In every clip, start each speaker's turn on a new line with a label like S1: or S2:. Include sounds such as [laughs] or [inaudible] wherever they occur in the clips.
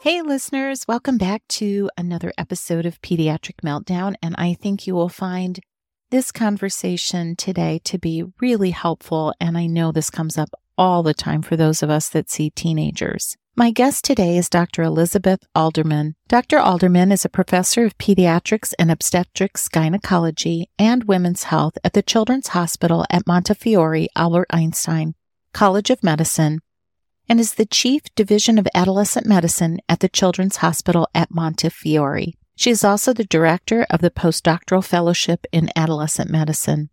S1: Hey, listeners, welcome back to another episode of Pediatric Meltdown. And I think you will find this conversation today to be really helpful. And I know this comes up all the time for those of us that see teenagers. My guest today is Dr. Elizabeth Alderman. Dr. Alderman is a professor of pediatrics and obstetrics gynecology and women's health at the Children's Hospital at Montefiore Albert Einstein College of Medicine and is the Chief Division of Adolescent Medicine at the Children's Hospital at Montefiore. She is also the Director of the Postdoctoral Fellowship in Adolescent Medicine.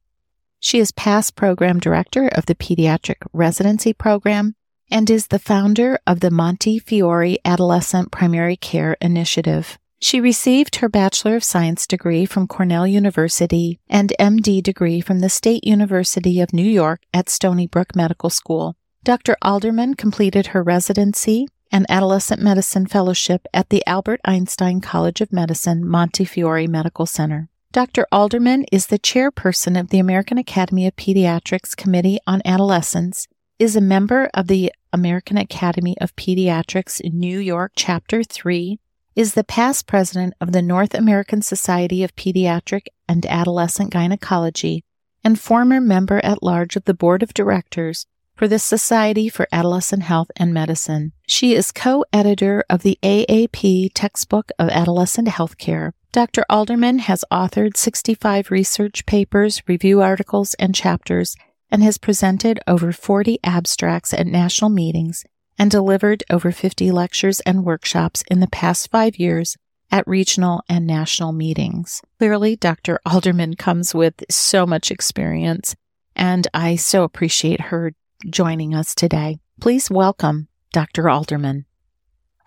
S1: She is past Program Director of the Pediatric Residency Program and is the founder of the Montefiore Adolescent Primary Care Initiative. She received her Bachelor of Science degree from Cornell University and MD degree from the State University of New York at Stony Brook Medical School. Dr. Alderman completed her residency and adolescent medicine fellowship at the Albert Einstein College of Medicine Montefiore Medical Center. Dr. Alderman is the chairperson of the American Academy of Pediatrics Committee on Adolescence, is a member of the American Academy of Pediatrics New York Chapter 3, is the past president of the North American Society of Pediatric and Adolescent Gynecology, and former member at large of the board of directors for the Society for Adolescent Health and Medicine. She is co-editor of the AAP Textbook of Adolescent Healthcare. Dr. Alderman has authored 65 research papers, review articles, and chapters, and has presented over 40 abstracts at national meetings and delivered over 50 lectures and workshops in the past five years at regional and national meetings. Clearly, Dr. Alderman comes with so much experience, and I so appreciate her joining us today. Please welcome Dr. Alderman.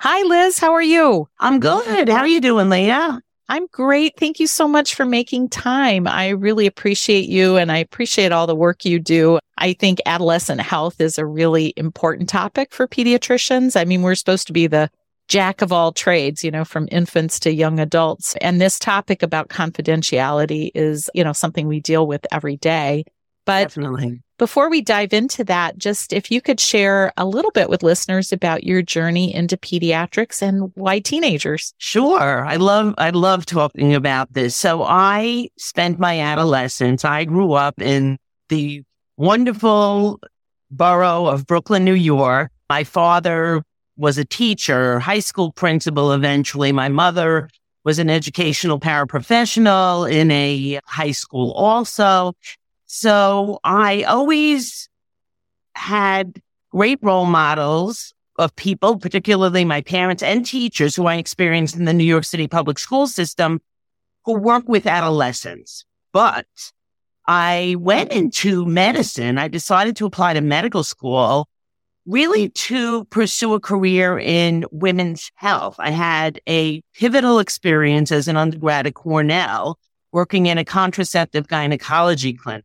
S1: Hi, Liz. How are you?
S2: I'm good. How are you doing, Leah?
S1: I'm great. Thank you so much for making time. I really appreciate you and I appreciate all the work you do. I think adolescent health is a really important topic for pediatricians. I mean, we're supposed to be the jack of all trades, you know, from infants to young adults. And this topic about confidentiality is, you know, something we deal with every day. But
S2: Definitely.
S1: Before we dive into that, just if you could share a little bit with listeners about your journey into pediatrics and why teenagers.
S2: Sure. I love, I love talking about this. So I spent my adolescence, I grew up in the wonderful borough of Brooklyn, New York. My father was a teacher, high school principal eventually. My mother was an educational paraprofessional in a high school also. So I always had great role models of people, particularly my parents and teachers who I experienced in the New York City public school system who work with adolescents. But I went into medicine. I decided to apply to medical school really to pursue a career in women's health. I had a pivotal experience as an undergrad at Cornell working in a contraceptive gynecology clinic.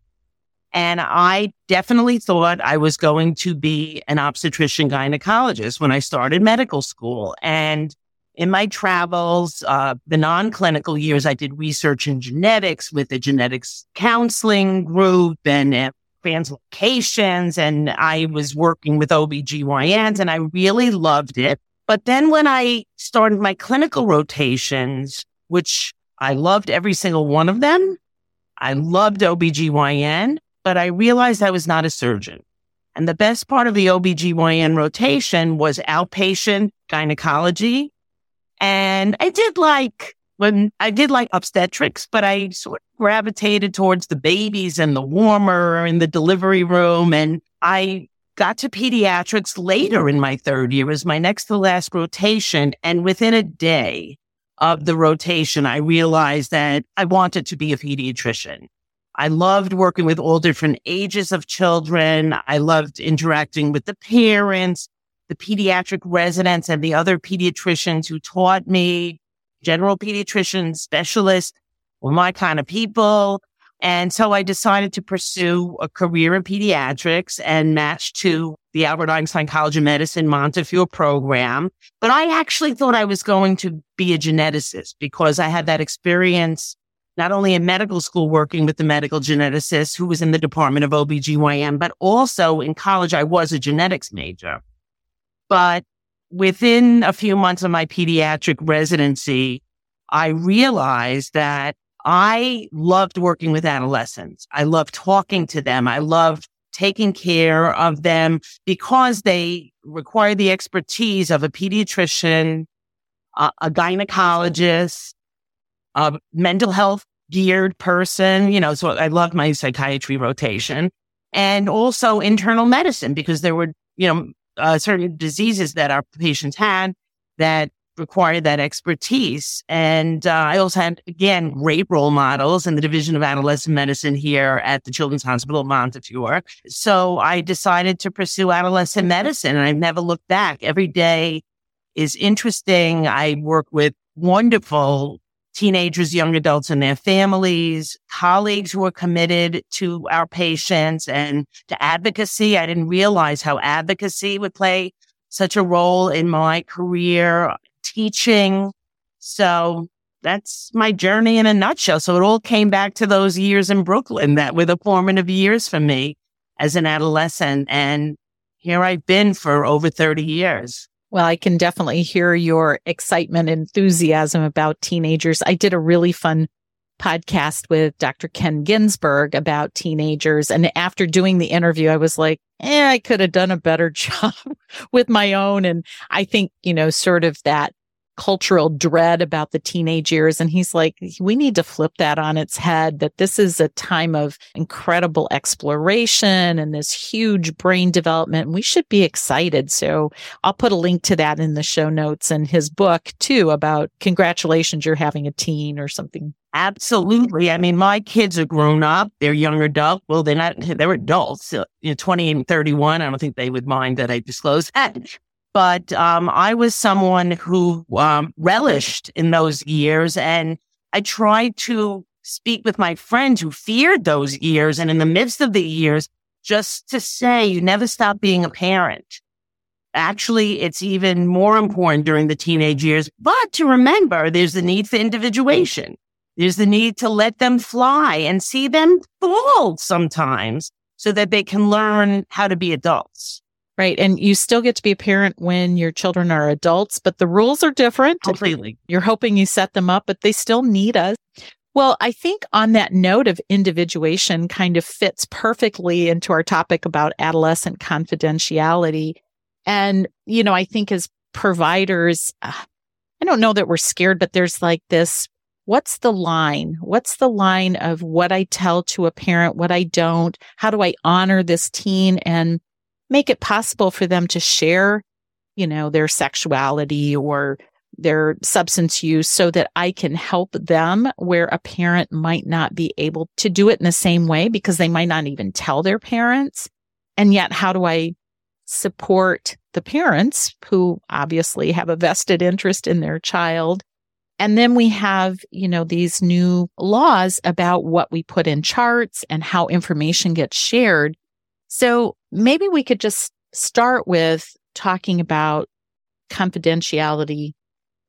S2: And I definitely thought I was going to be an obstetrician gynecologist when I started medical school. And in my travels, uh, the non-clinical years, I did research in genetics with the genetics counseling group and uh, translocations. And I was working with OBGYNs and I really loved it. But then when I started my clinical rotations, which I loved every single one of them, I loved OBGYN, but I realized I was not a surgeon. And the best part of the OBGYN rotation was outpatient gynecology. And I did like when I did like obstetrics, but I sort of gravitated towards the babies and the warmer in the delivery room. And I got to pediatrics later in my third year as my next to last rotation. And within a day of the rotation, I realized that I wanted to be a pediatrician. I loved working with all different ages of children. I loved interacting with the parents, the pediatric residents and the other pediatricians who taught me. general pediatricians, specialists were my kind of people. And so I decided to pursue a career in pediatrics and matched to the Albert Einstein College of Medicine Montefiore program. But I actually thought I was going to be a geneticist because I had that experience not only in medical school working with the medical geneticist who was in the department of OBGYN, but also in college, I was a genetics major. But within a few months of my pediatric residency, I realized that I loved working with adolescents. I loved talking to them. I loved taking care of them because they require the expertise of a pediatrician, a gynecologist, a mental health geared person. You know, so I loved my psychiatry rotation and also internal medicine because there were, you know, uh, certain diseases that our patients had that required that expertise. And uh, I also had, again, great role models in the Division of Adolescent Medicine here at the Children's Hospital Montefiore. So I decided to pursue adolescent medicine and I've never looked back. Every day is interesting. I work with wonderful teenagers, young adults and their families, colleagues who are committed to our patients and to advocacy. I didn't realize how advocacy would play such a role in my career teaching. So that's my journey in a nutshell. So it all came back to those years in Brooklyn that were the formative years for me as an adolescent. And here I've been for over 30 years.
S1: Well, I can definitely hear your excitement and enthusiasm about teenagers. I did a really fun podcast with Dr. Ken Ginsburg about teenagers. And after doing the interview, I was like, eh, I could have done a better [laughs] job with my own. And I think, you know, sort of that cultural dread about the teenage years. And he's like, we need to flip that on its head, that this is a time of incredible exploration and this huge brain development. We should be excited. So I'll put a link to that in the show notes and his book too about congratulations, you're having a teen or something.
S2: Absolutely. I mean, my kids are grown up. They're young adult. Well, they're not, they're adults, you know, 20 and 31. I don't think they would mind that I disclose that but um, I was someone who um, relished in those years, and I tried to speak with my friends who feared those years, and in the midst of the years, just to say you never stop being a parent. Actually, it's even more important during the teenage years, but to remember there's the need for individuation. There's the need to let them fly and see them fall sometimes so that they can learn how to be adults.
S1: Right. And you still get to be a parent when your children are adults, but the rules are different.
S2: Completely.
S1: You're hoping you set them up, but they still need us. Well, I think on that note of individuation kind of fits perfectly into our topic about adolescent confidentiality. And, you know, I think as providers, uh, I don't know that we're scared, but there's like this what's the line? What's the line of what I tell to a parent, what I don't? How do I honor this teen and make it possible for them to share, you know, their sexuality or their substance use so that I can help them where a parent might not be able to do it in the same way because they might not even tell their parents. And yet, how do I support the parents who obviously have a vested interest in their child? And then we have, you know, these new laws about what we put in charts and how information gets shared. So maybe we could just start with talking about confidentiality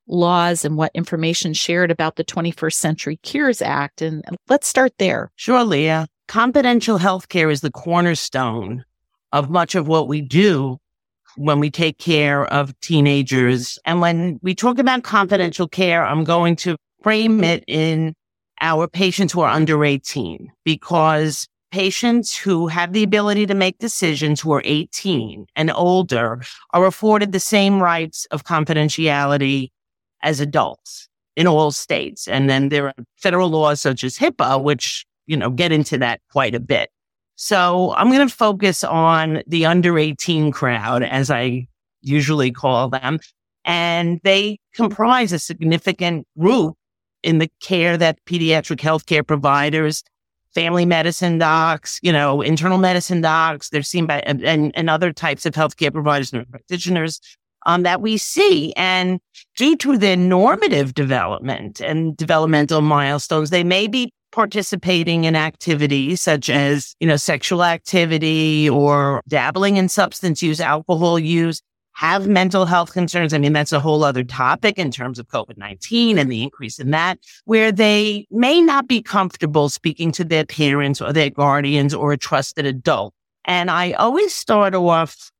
S1: laws and what information shared about the 21st Century Cures Act. And let's start there.
S2: Sure, Leah. Confidential healthcare is the cornerstone of much of what we do when we take care of teenagers. And when we talk about confidential care, I'm going to frame it in our patients who are under 18 because patients who have the ability to make decisions who are 18 and older are afforded the same rights of confidentiality as adults in all states. And then there are federal laws such as HIPAA, which, you know, get into that quite a bit. So I'm going to focus on the under 18 crowd, as I usually call them. And they comprise a significant group in the care that pediatric healthcare providers family medicine docs, you know, internal medicine docs. They're seen by, and, and other types of healthcare providers and practitioners um, that we see. And due to their normative development and developmental milestones, they may be participating in activities such as, you know, sexual activity or dabbling in substance use, alcohol use, have mental health concerns. I mean, that's a whole other topic in terms of COVID-19 and the increase in that, where they may not be comfortable speaking to their parents or their guardians or a trusted adult. And I always start off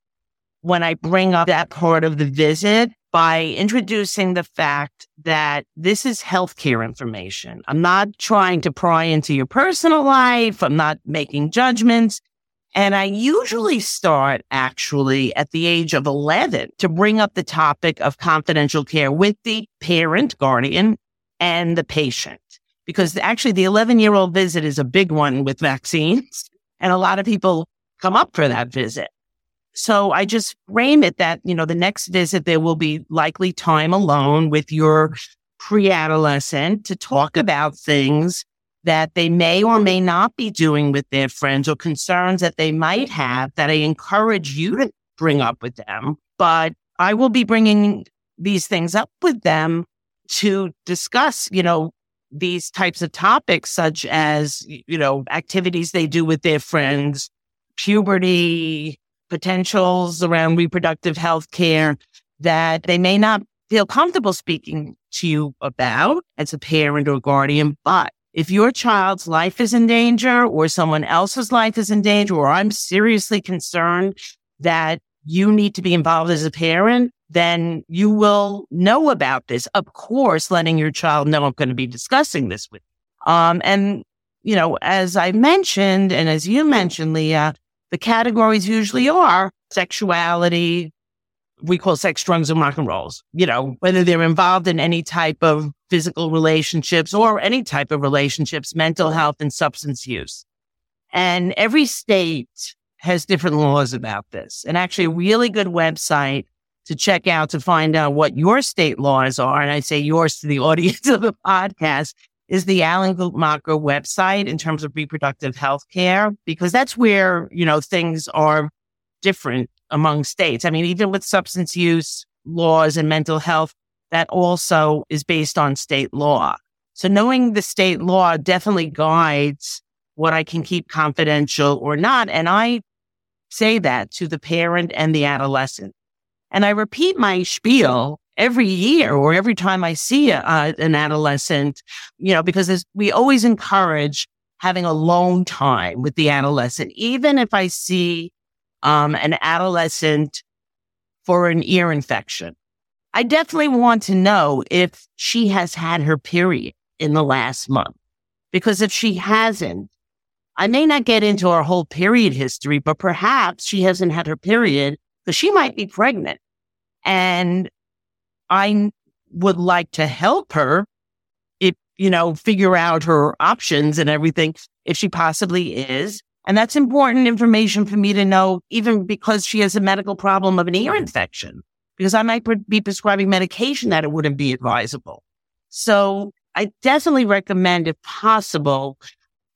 S2: when I bring up that part of the visit by introducing the fact that this is healthcare information. I'm not trying to pry into your personal life. I'm not making judgments. And I usually start actually at the age of 11 to bring up the topic of confidential care with the parent, guardian, and the patient. Because actually the 11 year old visit is a big one with vaccines. And a lot of people come up for that visit. So I just frame it that, you know, the next visit, there will be likely time alone with your pre-adolescent to talk about things that they may or may not be doing with their friends or concerns that they might have that I encourage you to bring up with them. But I will be bringing these things up with them to discuss, you know, these types of topics, such as, you know, activities they do with their friends, puberty, potentials around reproductive health care that they may not feel comfortable speaking to you about as a parent or guardian. But if your child's life is in danger or someone else's life is in danger, or I'm seriously concerned that you need to be involved as a parent, then you will know about this. Of course, letting your child know I'm going to be discussing this with you. Um, and, you know, as I mentioned, and as you mentioned, Leah, the categories usually are sexuality, we call sex, drugs, and rock and rolls. You know, whether they're involved in any type of physical relationships or any type of relationships, mental health and substance use. And every state has different laws about this. And actually a really good website to check out to find out what your state laws are. And I say yours to the [laughs] audience of the podcast is the Alan Guttmacher website in terms of reproductive health care, because that's where, you know, things are different among states. I mean, even with substance use laws and mental health, that also is based on state law. So knowing the state law definitely guides what I can keep confidential or not. And I say that to the parent and the adolescent. And I repeat my spiel every year or every time I see a, uh, an adolescent, you know, because we always encourage having alone time with the adolescent, even if I see um, an adolescent for an ear infection. I definitely want to know if she has had her period in the last month, because if she hasn't, I may not get into her whole period history, but perhaps she hasn't had her period because she might be pregnant. And I would like to help her if, you know, figure out her options and everything if she possibly is. And that's important information for me to know, even because she has a medical problem of an ear infection, because I might be prescribing medication that it wouldn't be advisable. So I definitely recommend, if possible,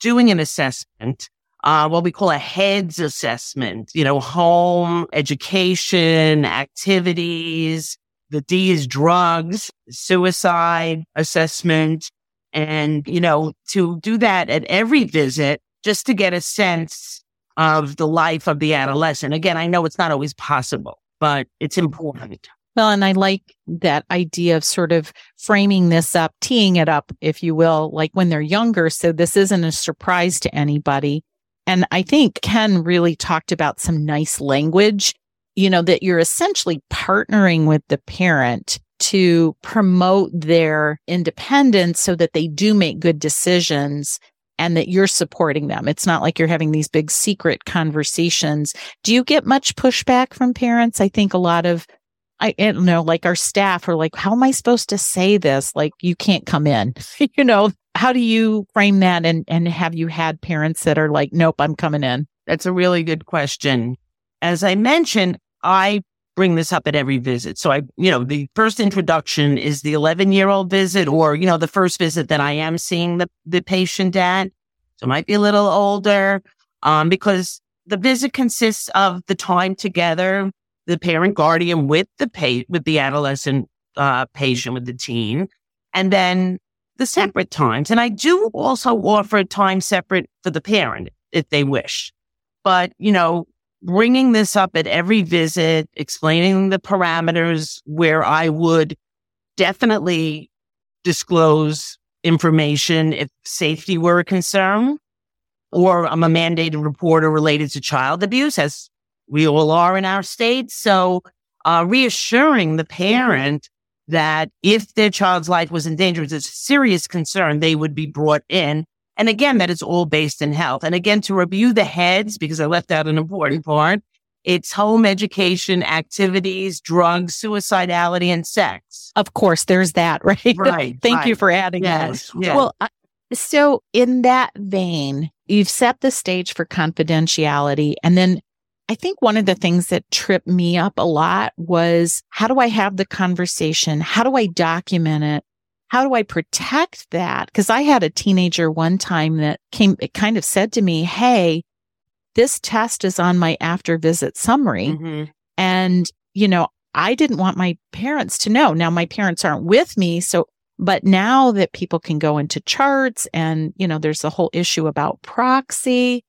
S2: doing an assessment, uh, what we call a heads assessment, you know, home, education, activities, the D is drugs, suicide assessment. And, you know, to do that at every visit just to get a sense of the life of the adolescent. Again, I know it's not always possible, but it's important.
S1: Well, and I like that idea of sort of framing this up, teeing it up, if you will, like when they're younger. So this isn't a surprise to anybody. And I think Ken really talked about some nice language you know, that you're essentially partnering with the parent to promote their independence so that they do make good decisions and that you're supporting them. It's not like you're having these big secret conversations. Do you get much pushback from parents? I think a lot of, I, I don't know, like our staff are like, how am I supposed to say this? Like, you can't come in, [laughs] you know, how do you frame that? And, and have you had parents that are like, nope, I'm coming in?
S2: That's a really good question. As I mentioned, I bring this up at every visit. So I, you know, the first introduction is the 11 year old visit or, you know, the first visit that I am seeing the, the patient at. So it might be a little older, um, because the visit consists of the time together the parent guardian with the pa- with the adolescent uh, patient with the teen, and then the separate times. And I do also offer time separate for the parent if they wish. But you know, bringing this up at every visit, explaining the parameters where I would definitely disclose information if safety were a concern, or I'm a mandated reporter related to child abuse, as we all are in our state. So, uh, reassuring the parent that if their child's life was in danger, it's a serious concern, they would be brought in. And again, that is all based in health. And again, to review the heads, because I left out an important part, it's home education, activities, drugs, suicidality, and sex.
S1: Of course, there's that, [laughs] right?
S2: Right.
S1: Thank
S2: right.
S1: you for adding
S2: yes,
S1: that.
S2: yes.
S1: Well, uh, so in that vein, you've set the stage for confidentiality. And then I think one of the things that tripped me up a lot was how do I have the conversation? How do I document it? How do I protect that? Cause I had a teenager one time that came, it kind of said to me, Hey, this test is on my after visit summary.
S2: Mhm.
S1: And, you know, I didn't want my parents to know. Now my parents aren't with me. So, but now that people can go into charts and, you know, there's a whole issue about proxy,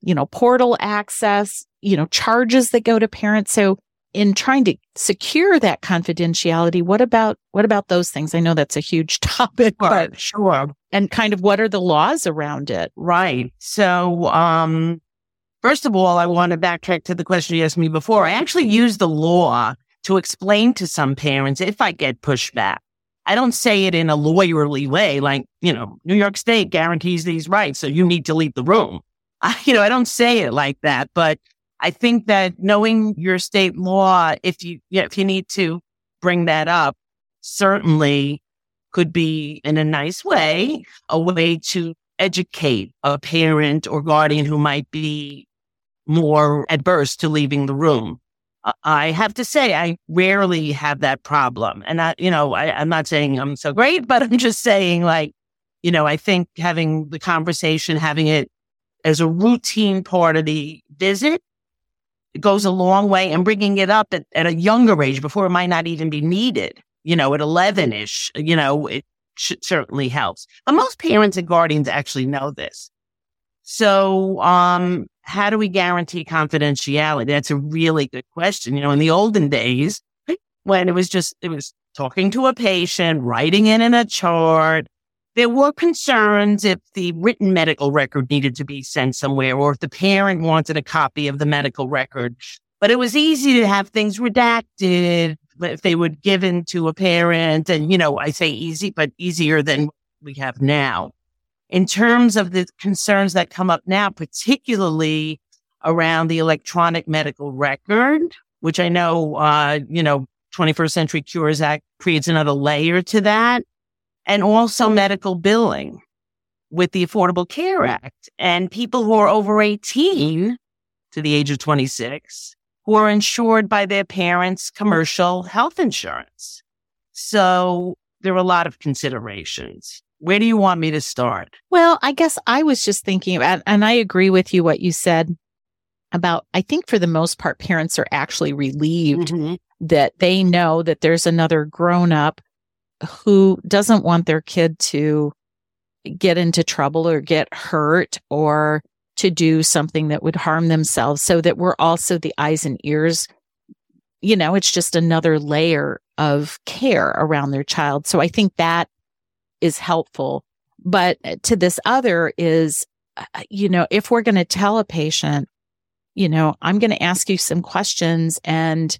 S1: you know, portal access, you know, charges that go to parents. So in trying to secure that confidentiality, what about, what about those things? I know that's a huge [laughs] topic, but,
S2: Sure.
S1: and kind of what are the laws around it?
S2: Right. So, um, first of all, I want to backtrack to the question you asked me before. I actually use the law to explain to some parents if I get pushback. I don't say it in a lawyerly way, like, you know, New York State guarantees these rights, so you need to leave the room. [laughs] I, you know, I don't say it like that, but I think that knowing your state law, if you, yeah, if you need to bring that up, certainly could be in a nice way, a way to educate a parent or guardian who might be more adverse to leaving the room. I have to say, I rarely have that problem. And I, you know, I, I'm not saying I'm so great, but I'm just saying like, you know, I think having the conversation, having it as a routine part of the visit goes a long way and bringing it up at, at a younger age before it might not even be needed, you know, at 11 ish, you know, it sh- certainly helps. But most parents and guardians actually know this. So, um, how do we guarantee confidentiality? That's a really good question. You know, in the olden days, when it was just, it was talking to a patient, writing it in a chart. There were concerns if the written medical record needed to be sent somewhere or if the parent wanted a copy of the medical record. But it was easy to have things redacted if they were given to a parent. And, you know, I say easy, but easier than we have now. In terms of the concerns that come up now, particularly around the electronic medical record, which I know, uh, you know, 21st Century Cures Act creates another layer to that and also medical billing with the Affordable Care Act and people who are over 18 to the age of 26 who are insured by their parents' commercial health insurance. So there are a lot of considerations. Where do you want me to start?
S1: Well, I guess I was just thinking about, and I agree with you what you said about, I think for the most part, parents are actually relieved
S2: Mhm.
S1: that they know that there's another grown up who doesn't want their kid to get into trouble or get hurt or to do something that would harm themselves so that we're also the eyes and ears. You know, it's just another layer of care around their child. So I think that is helpful. But to this other is, uh, you know, if we're going to tell a patient, you know, I'm going to ask you some questions and,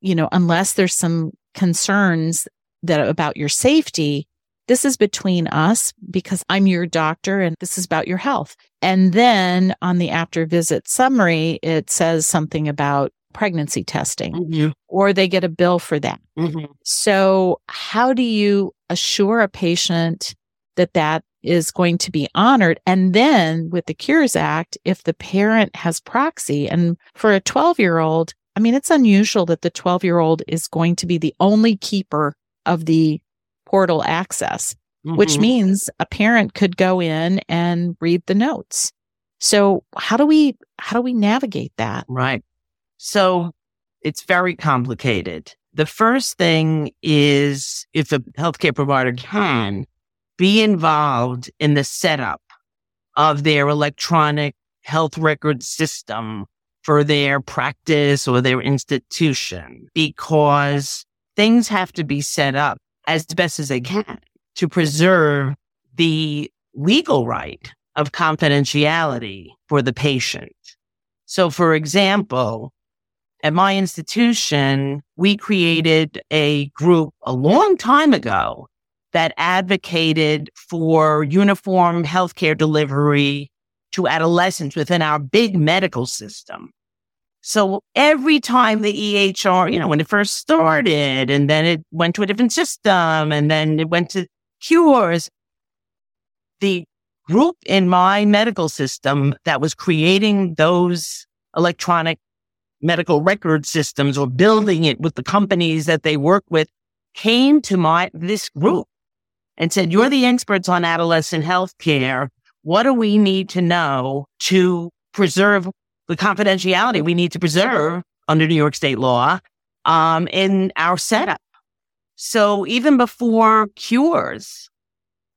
S1: you know, unless there's some concerns that about your safety, this is between us because I'm your doctor and this is about your health. And then on the after visit summary, it says something about pregnancy testing
S2: Mhm.
S1: or they get a bill for that.
S2: Mhm.
S1: So how do you assure a patient that that is going to be honored? And then with the Cures Act, if the parent has proxy and for a 12 year old, I mean, it's unusual that the 12 year old is going to be the only keeper of the portal access, which
S2: Mhm.
S1: means a parent could go in and read the notes. So how do we, how do we navigate that?
S2: Right. So it's very complicated. The first thing is if a healthcare provider can be involved in the setup of their electronic health record system for their practice or their institution because things have to be set up as best as they mm-hmm. can to preserve the legal right of confidentiality for the patient. So, for example, at my institution, we created a group a long time ago that advocated for uniform healthcare delivery to adolescents within our big medical system. So every time the EHR, you know, when it first started and then it went to a different system and then it went to cures, the group in my medical system that was creating those electronic medical record systems or building it with the companies that they work with came to my, this group and said, you're the experts on adolescent health care. What do we need to know to preserve the confidentiality we need to preserve under New York state law um, in our setup? So even before cures,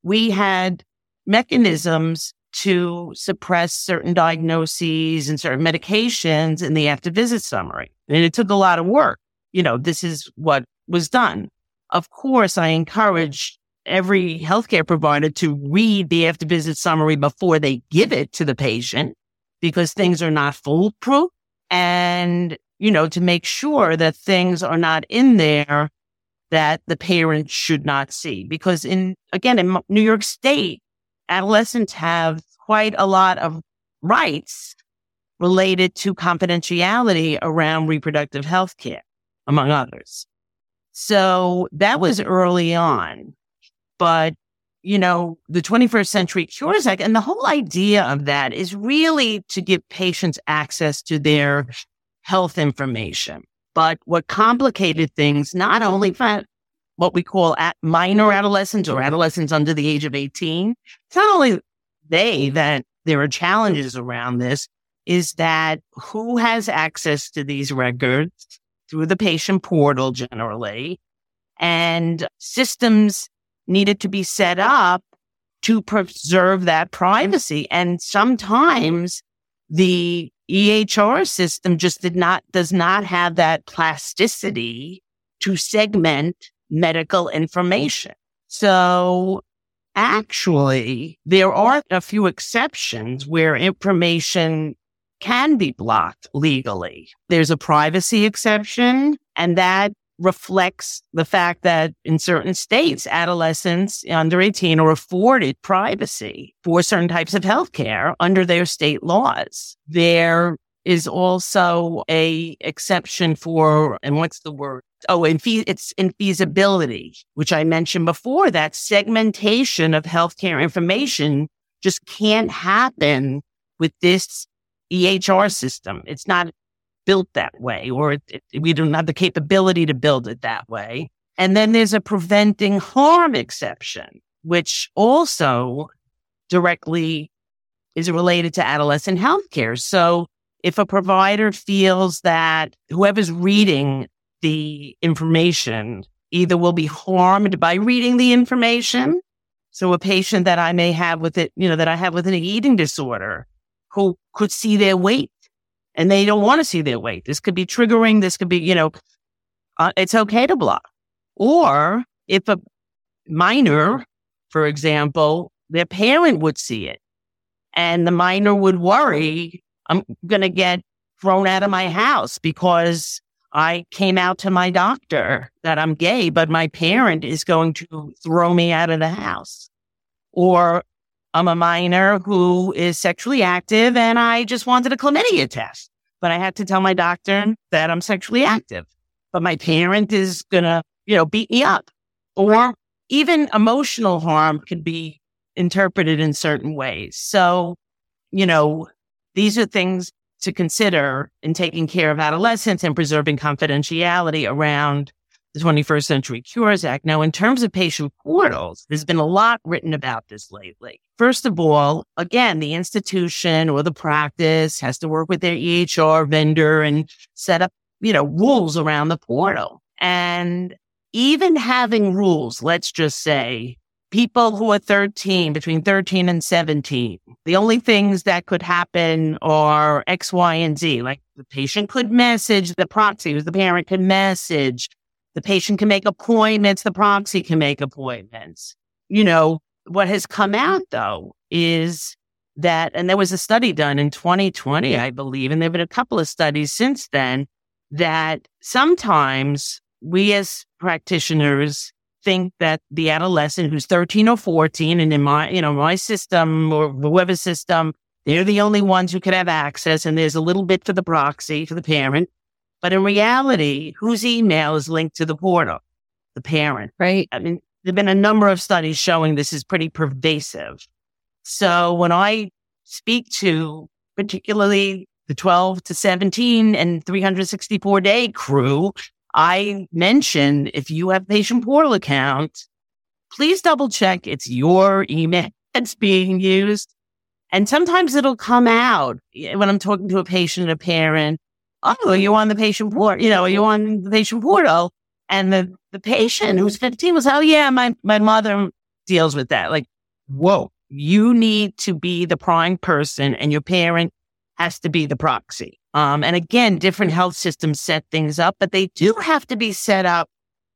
S2: we had mechanisms to suppress certain diagnoses and certain medications in the after visit summary. And it took a lot of work. You know, this is what was done. Of course, I encourage every healthcare provider to read the after visit summary before they give it to the patient because things are not foolproof and, you know, to make sure that things are not in there that the parents should not see. Because in, again, in New York State, adolescents have quite a lot of rights related to confidentiality around reproductive health care, among others. So that was early on. But, you know, the 21st Century Cures Act and the whole idea of that is really to give patients access to their health information. But what complicated things, not only for what we call minor adolescents or adolescents under the age of 18, it's not only they that there are challenges around this, is that who has access to these records through the patient portal generally, and systems needed to be set up to preserve that privacy. And sometimes the EHR system just did not, does not have that plasticity to segment medical information. So actually, there are a few exceptions where information can be blocked legally. There's a privacy exception, and that reflects the fact that in certain states, adolescents under 18 are afforded privacy for certain types of healthcare under their state laws. There is also a exception for, and what's the word? Oh, infe- it's infeasibility, which I mentioned before. That segmentation of healthcare information just can't happen with this EHR system. It's not built that way, or it, it, we don't have the capability to build it that way. And then there's a preventing harm exception, which also directly is related to adolescent healthcare. So if a provider feels that whoever's reading the information either will be harmed by reading the information. So a patient that I may have with it, you know, that I have with an eating disorder who could see their weight and they don't want to see their weight. This could be triggering. This could be, you know, uh, it's okay to block. Or if a minor, for example, their parent would see it and the minor would worry, I'm going to get thrown out of my house because I came out to my doctor that I'm gay, but my parent is going to throw me out of the house. Or I'm a minor who is sexually active and I just wanted a chlamydia test, but I had to tell my doctor that I'm sexually active, but my parent is going to, you know, beat me up. Or even emotional harm could be interpreted in certain ways. So, you know, these are things to consider in taking care of adolescents and preserving confidentiality around the 21st Century Cures Act. Now, in terms of patient portals, there's been a lot written about this lately. First of all, again, the institution or the practice has to work with their EHR vendor and set up you know, rules around the portal. And even having rules, let's just say people who are 13, between 13 and 17, the only things that could happen are X, Y, and Z. Like the patient could message the proxy, the parent could message. The patient can make appointments. The proxy can make appointments. You know, what has come out though is that, and there was a study done in 2020, I believe, and there have been a couple of studies since then that sometimes we as practitioners think that the adolescent who's 13 or 14 and in my, you know, my system or whoever's system, they're the only ones who can have access. And there's a little bit for the proxy, for the parent. But in reality, whose email is linked to the portal? The parent.
S1: Right.
S2: I mean, there have been a number of studies showing this is pretty pervasive. So when I speak to particularly the 12 to 17 and 364 day crew, I mention if you have patient portal account, please double check it's your email that's being used. And sometimes it'll come out eh, when I'm talking to a patient, a parent. Oh, are you on the patient portal? You know, are you on the patient portal? And the, the patient who's 15 was, oh yeah, my, my mother deals with that. Like, whoa, you need to be the prime person and your parent has to be the proxy. Um, and again, different health systems set things up, but they do have to be set up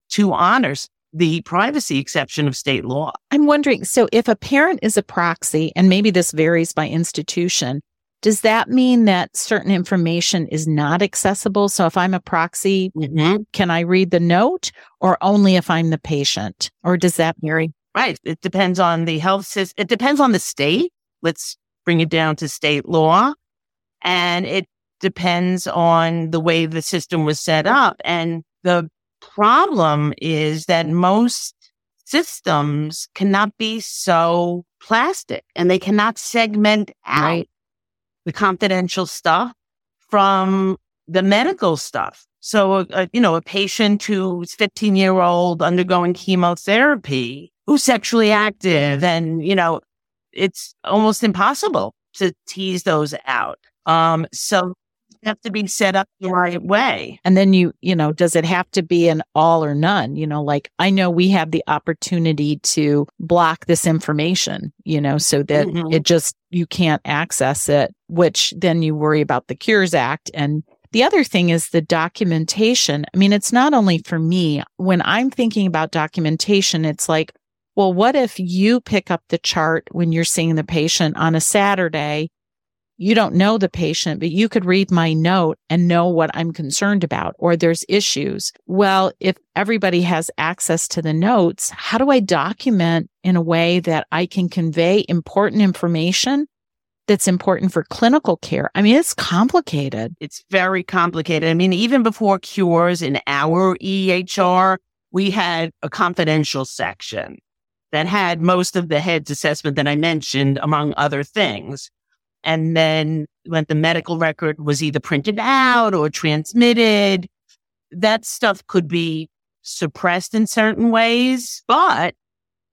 S2: to honor the privacy exception of state law.
S1: I'm wondering so if a parent is a proxy, and maybe this varies by institution, does that mean that certain information is not accessible? So if I'm a proxy, mm-hmm. can I read the note or only if I'm the patient? Or does that vary?
S2: Right. It depends on the health system. It depends on the state. Let's bring it down to state law. And it depends on the way the system was set up. And the problem is that most systems cannot be so plastic and they cannot segment out right. The confidential stuff from the medical stuff. So, uh, you know, a patient who's 15 year old undergoing chemotherapy who's sexually active and, you know, it's almost impossible to tease those out. Um, so have to be set up the right way.
S1: And then you, you know, does it have to be an all or none? You know, like I know we have the opportunity to block this information, you know, so that mm-hmm. it just, you can't access it, which then you worry about the Cures Act. And the other thing is the documentation. I mean, it's not only for me. When I'm thinking about documentation, it's like, well, what if you pick up the chart when you're seeing the patient on a Saturday you don't know the patient, but you could read my note and know what I'm concerned about, or there's issues. Well, if everybody has access to the notes, how do I document in a way that I can convey important information that's important for clinical care? I mean, it's complicated.
S2: It's very complicated. I mean, even before cures in our EHR, we had a confidential section that had most of the heads assessment that I mentioned, among other things. And then when the medical record was either printed out or transmitted, that stuff could be suppressed in certain ways. But,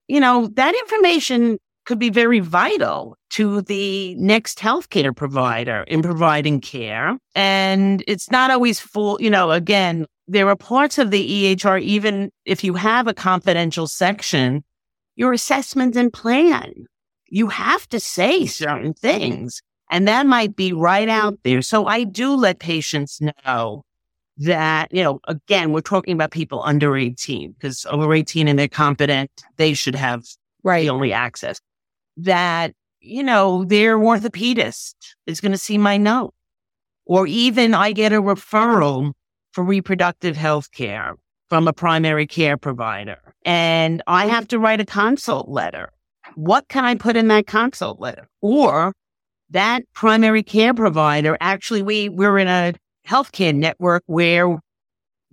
S2: you know, that information could be very vital to the next healthcare provider in providing care. And it's not always full, you know, again, there are parts of the EHR, even if you have a confidential section, your assessment and plan you have to say certain things. And that might be right out mm-hmm. there. So I do let patients know that, you know, again, we're talking about people under 18 because over 18 and they're competent, they should have right. the only access. That, you know, their orthopedist is going to see my note. Or even I get a referral for reproductive health care from a primary care provider. And I have to write a consult letter what can I put in that consult letter? Or that primary care provider, actually, we, we're in a healthcare network where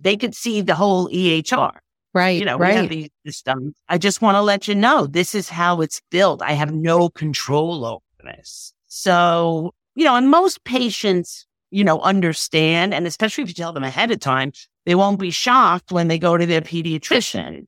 S2: they could see the whole EHR.
S1: Right.
S2: You know,
S1: right.
S2: we have these systems. I just want to let you know this is how it's built. I have no control over this. So, you know, and most patients, you know, understand, and especially if you tell them ahead of time, they won't be shocked when they go to their pediatrician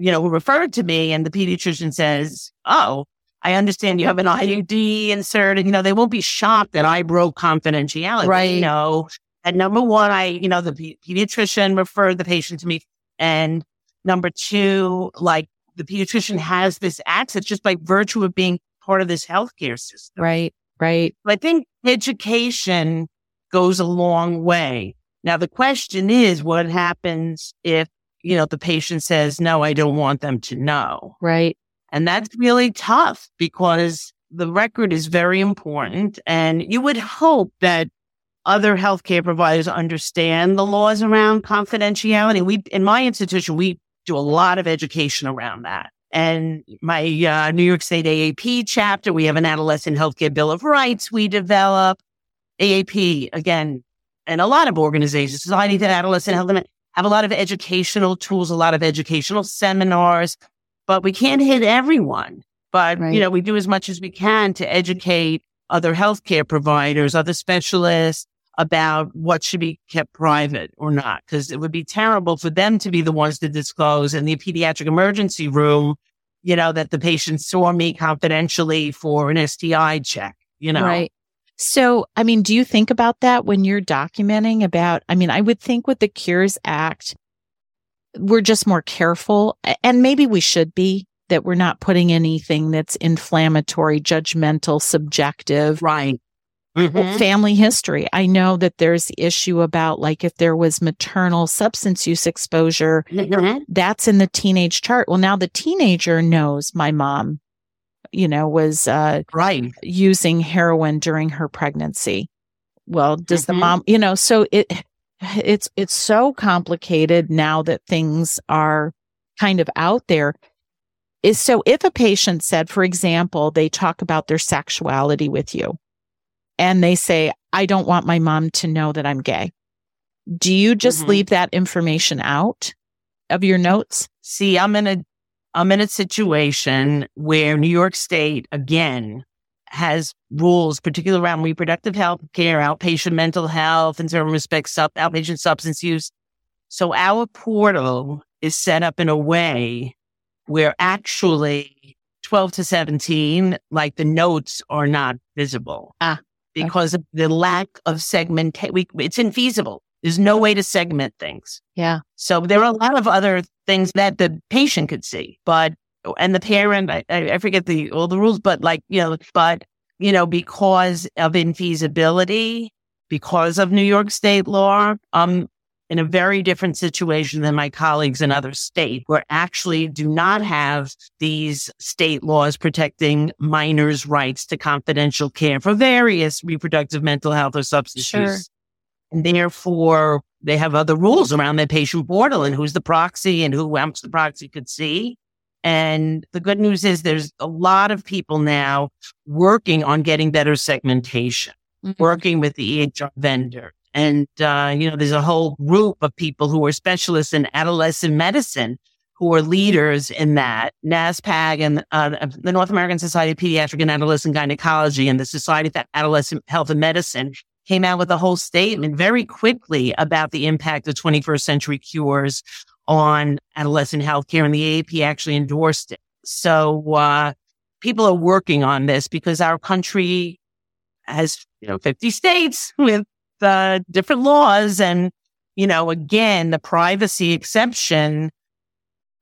S2: you know, who referred to me and the pediatrician says, Oh, I understand you have an IUD inserted. You know, they won't be shocked that I broke confidentiality.
S1: Right.
S2: You know, And number one, I, you know, the pe- pediatrician referred the patient to me. And number two, like the pediatrician has this access just by virtue of being part of this healthcare system.
S1: Right. Right.
S2: I think education goes a long way. Now, the question is what happens if, you know, the patient says, no, I don't want them to know.
S1: Right.
S2: And that's really tough because the record is very important. And you would hope that other healthcare providers understand the laws around confidentiality. We, in my institution, we do a lot of education around that. And my uh, New York State AAP chapter, we have an adolescent healthcare bill of rights we develop. AAP, again, and a lot of organizations, Society for Adolescent Health, have a lot of educational tools, a lot of educational seminars, but we can't hit everyone. But, right. you know, we do as much as we can to educate other healthcare providers, other specialists about what should be kept private or not. Cause it would be terrible for them to be the ones to disclose in the pediatric emergency room, you know, that the patient saw me confidentially for an STI check, you know?
S1: Right. So, I mean, do you think about that when you're documenting about, I mean, I would think with the Cures Act, we're just more careful and maybe we should be that we're not putting anything that's inflammatory, judgmental, subjective.
S2: Right.
S1: Mm-hmm. Family history. I know that there's the issue about like if there was maternal substance use exposure, mm-hmm. that's in the teenage chart. Well, now the teenager knows my mom, you know, was uh,
S2: right
S1: using heroin during her pregnancy. Well, does mm-hmm. the mom, you know, so it [sighs] it's it's so complicated now that things are kind of out there is so if a patient said, for example, they talk about their sexuality with you and they say, I don't want my mom to know that I'm gay. Do you just mm-hmm. leave that information out of your notes?
S2: See, I'm in a, I'm in a situation where New York State again has rules, particularly around reproductive health care, outpatient mental health, in certain respects, sub, outpatient substance use. So our portal is set up in a way where actually 12 to 17, like the notes are not visible.
S1: Ah.
S2: Because okay. of the lack of segmentation. It's infeasible. There's no way to segment things.
S1: Yeah.
S2: So there are a lot of other things that the patient could see, but, and the parent, I, I forget the, all the rules, but like, you know, but, you know, because of infeasibility, because of New York state law, um, in a very different situation than my colleagues in other states where actually do not have these state laws protecting minors' rights to confidential care for various reproductive mental health or substance sure. use. And therefore, they have other rules around their patient portal and who's the proxy and who else the proxy could see. And the good news is there's a lot of people now working on getting better segmentation, mm-hmm. working with the EHR vendor, and, uh, you know, there's a whole group of people who are specialists in adolescent medicine who are leaders in that. NASPAG and uh, the North American Society of Pediatric and Adolescent Gynecology and the Society for Adolescent Health and Medicine came out with a whole statement very quickly about the impact of 21st century cures on adolescent healthcare. And the AAP actually endorsed it. So, uh, people are working on this because our country has, you know, 50 states with the different laws. And, you know, again, the privacy exception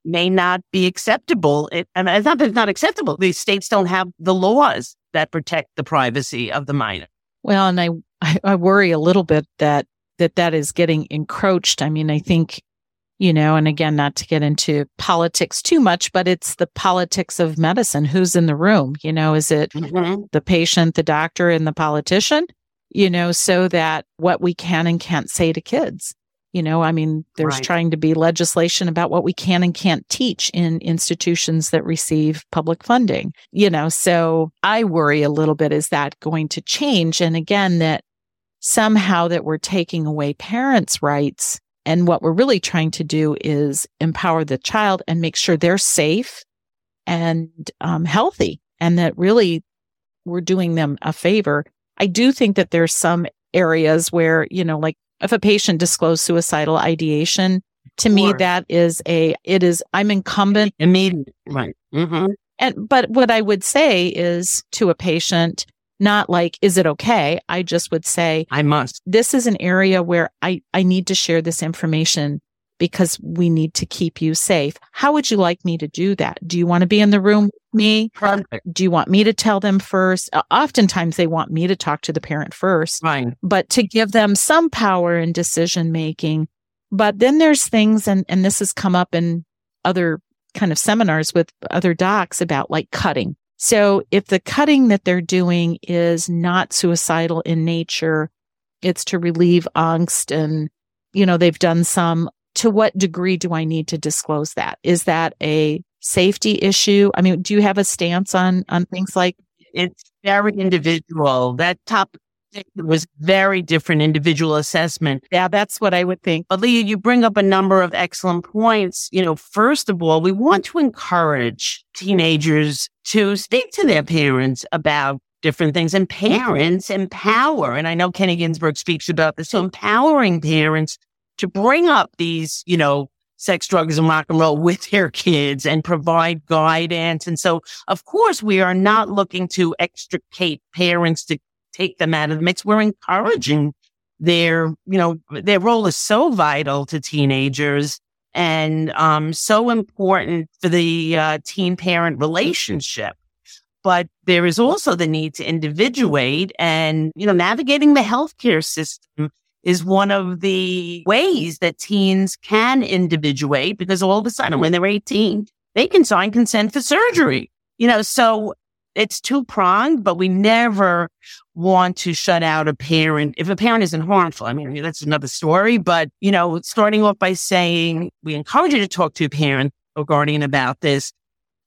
S2: may not be acceptable. It, I mean, it's not it's not acceptable. These states don't have the laws that protect the privacy of the minor.
S1: Well, and I, I worry a little bit that, that that is getting encroached. I mean, I think, you know, and again, not to get into politics too much, but it's the politics of medicine. Who's in the room? You know, is it mm-hmm. the patient, the doctor, and the politician? you know, so that what we can and can't say to kids. You know, I mean, there's right. trying to be legislation about what we can and can't teach in institutions that receive public funding, you know, so I worry a little bit, is that going to change? And again, that somehow that we're taking away parents' rights. And what we're really trying to do is empower the child and make sure they're safe and um, healthy and that really we're doing them a favor I do think that there's some areas where, you know, like if a patient disclosed suicidal ideation, to me, that is a, it is, I'm incumbent.
S2: Immediate. Right. Mm-hmm.
S1: And, but what I would say is to a patient, not like, is it okay? I just would say,
S2: I must.
S1: This is an area where I, I need to share this information because we need to keep you safe. How would you like me to do that? Do you want to be in the room with me?
S2: Perfect.
S1: Do you want me to tell them first? Uh, oftentimes they want me to talk to the parent first,
S2: Right.
S1: but to give them some power in decision making. But then there's things, and, and this has come up in other kind of seminars with other docs about like cutting. So if the cutting that they're doing is not suicidal in nature, it's to relieve angst and, you know, they've done some. To what degree do I need to disclose that? Is that a safety issue? I mean, do you have a stance on, on things like?
S2: It's very individual. That top was very different individual assessment.
S1: Yeah, that's what I would think.
S2: But Leah, you bring up a number of excellent points. You know, first of all, we want to encourage teenagers to speak to their parents about different things and parents empower. And I know Kenny Ginsburg speaks about this. So empowering parents to bring up these, you know, sex, drugs, and rock and roll with their kids and provide guidance. And so, of course, we are not looking to extricate parents to take them out of the mix. We're encouraging their, you know, their role is so vital to teenagers and um, so important for the uh, teen parent relationship. But there is also the need to individuate and, you know, navigating the healthcare system is one of the ways that teens can individuate because all of a sudden when they're 18, they can sign consent for surgery. You know, so it's two pronged, but we never want to shut out a parent. If a parent isn't harmful, I mean, that's another story, but you know, starting off by saying we encourage you to talk to a parent or guardian about this,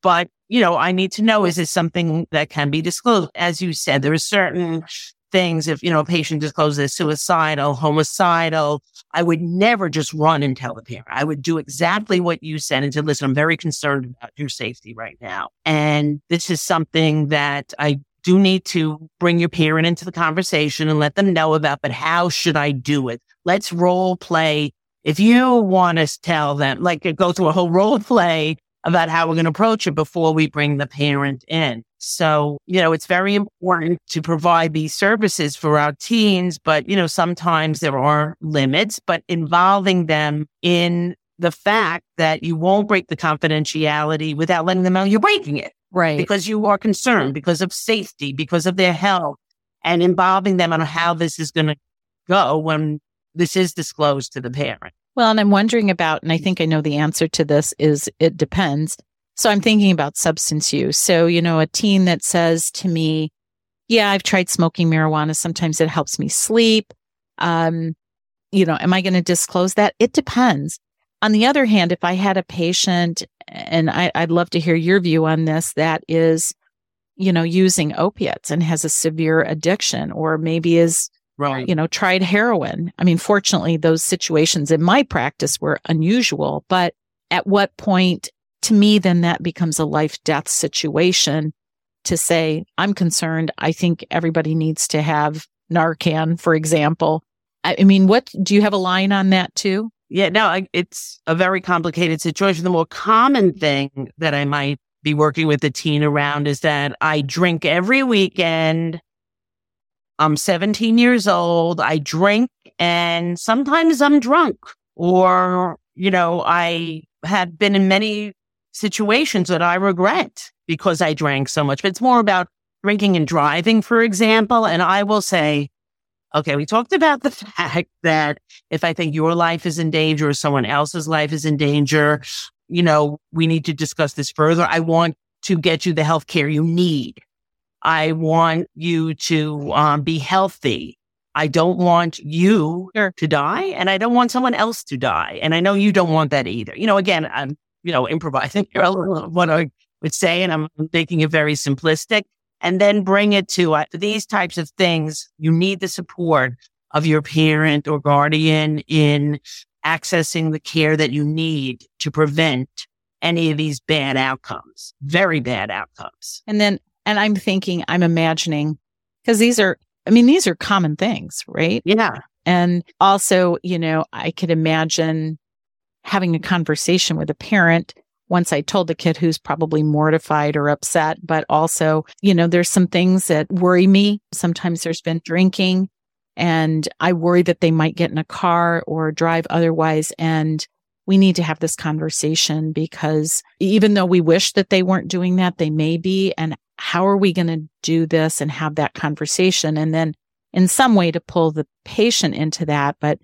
S2: but you know, I need to know, is this something that can be disclosed? As you said, there are certain things. If, you know, a patient discloses suicidal, homicidal, I would never just run and tell the parent. I would do exactly what you said and said, listen, I'm very concerned about your safety right now. And this is something that I do need to bring your parent into the conversation and let them know about, but how should I do it? Let's role play. If you want to tell them, like go through a whole role play about how we're going to approach it before we bring the parent in. So, you know, it's very important to provide these services for our teens, but, you know, sometimes there are limits, but involving them in the fact that you won't break the confidentiality without letting them know you're breaking it.
S1: Right.
S2: Because you are concerned, because of safety, because of their health, and involving them on how this is going to go when this is disclosed to the parent.
S1: Well, and I'm wondering about, and I think I know the answer to this is it depends. So I'm thinking about substance use. So, you know, a teen that says to me, yeah, I've tried smoking marijuana. Sometimes it helps me sleep. Um, you know, am I going to disclose that? It depends. On the other hand, if I had a patient, and I, I'd love to hear your view on this, that is, you know, using opiates and has a severe addiction, or maybe is
S2: Right.
S1: you know, tried heroin. I mean, fortunately, those situations in my practice were unusual, but at what point to me, then that becomes a life death situation to say, I'm concerned. I think everybody needs to have Narcan, for example. I, mean, what do you have a line on that too?
S2: Yeah, no, I, it's a very complicated situation. The more common thing that I might be working with a teen around is that I drink every weekend. I'm 17 years old. I drink and sometimes I'm drunk or, you know, I have been in many situations that I regret because I drank so much, but it's more about drinking and driving, for example. And I will say, okay, we talked about the [laughs] fact that if I think your life is in danger or someone else's life is in danger, you know, we need to discuss this further. I want to get you the health care you need. I want you to um, be healthy. I don't want you
S1: Sure.
S2: to die and I don't want someone else to die. And I know you don't want that either. You know, again, I'm, you know, improvising here [laughs] a little what I would say, and I'm making it very simplistic and then bring it to uh, these types of things. You need the support of your parent or guardian in accessing the care that you need to prevent any of these bad outcomes, very bad outcomes.
S1: And then, and I'm thinking, I'm imagining, because these are, I mean, these are common things, right?
S2: Yeah.
S1: And also, you know, I could imagine having a conversation with a parent once I told the kid who's probably mortified or upset, but also, you know, there's some things that worry me. Sometimes there's been drinking and I worry that they might get in a car or drive otherwise. And we need to have this conversation because even though we wish that they weren't doing that, they may be. And how are we going to do this and have that conversation? And then in some way to pull the patient into that. But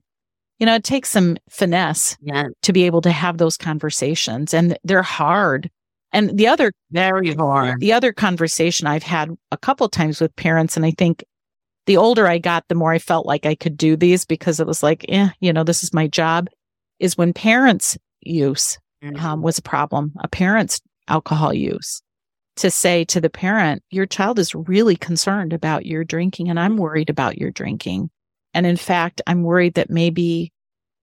S1: you know, it takes some finesse yeah. to be able to have those conversations and they're hard. And the other
S2: very hard.
S1: The other conversation I've had a couple times with parents, and I think the older I got, the more I felt like I could do these because it was like, eh, you know, this is my job. Is when parents' use mm-hmm. um, was a problem, a parent's alcohol use. To say to the parent, your child is really concerned about your drinking, and I'm worried about your drinking. And in fact, I'm worried that maybe,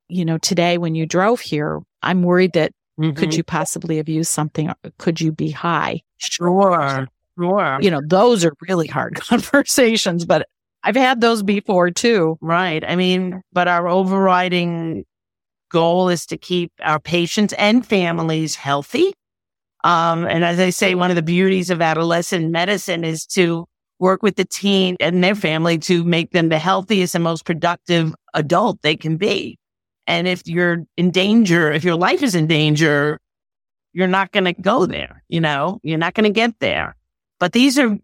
S1: you know, today when you drove here, I'm worried that mm-hmm. could you possibly have used something? Could you be high?
S2: Sure. Sure.
S1: You know, those are really hard [laughs] conversations, but I've had those before too.
S2: Right. I mean, but our overriding goal is to keep our patients and families healthy. Um, and as I say, one of the beauties of adolescent medicine is to work with the teen and their family to make them the healthiest and most productive adult they can be. And if you're in danger, if your life is in danger, you're not going to go there. You know, you're not going to get there. But these are,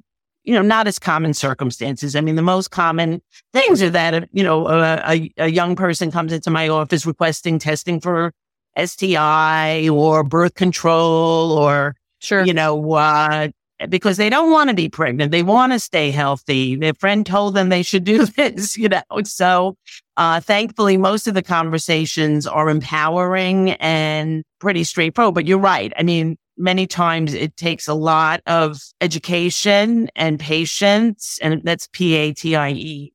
S2: you know, not as common circumstances. I mean, the most common things are that, you know, a, a, a young person comes into my office requesting testing for STI or birth control or,
S1: sure.
S2: you know, uh, because they don't want to be pregnant. They want to stay healthy. Their friend told them they should do [laughs] this, you know. So, uh, thankfully, most of the conversations are empowering and pretty straightforward. But you're right. I mean, many times it takes a lot of education and patience, and that's P A T I E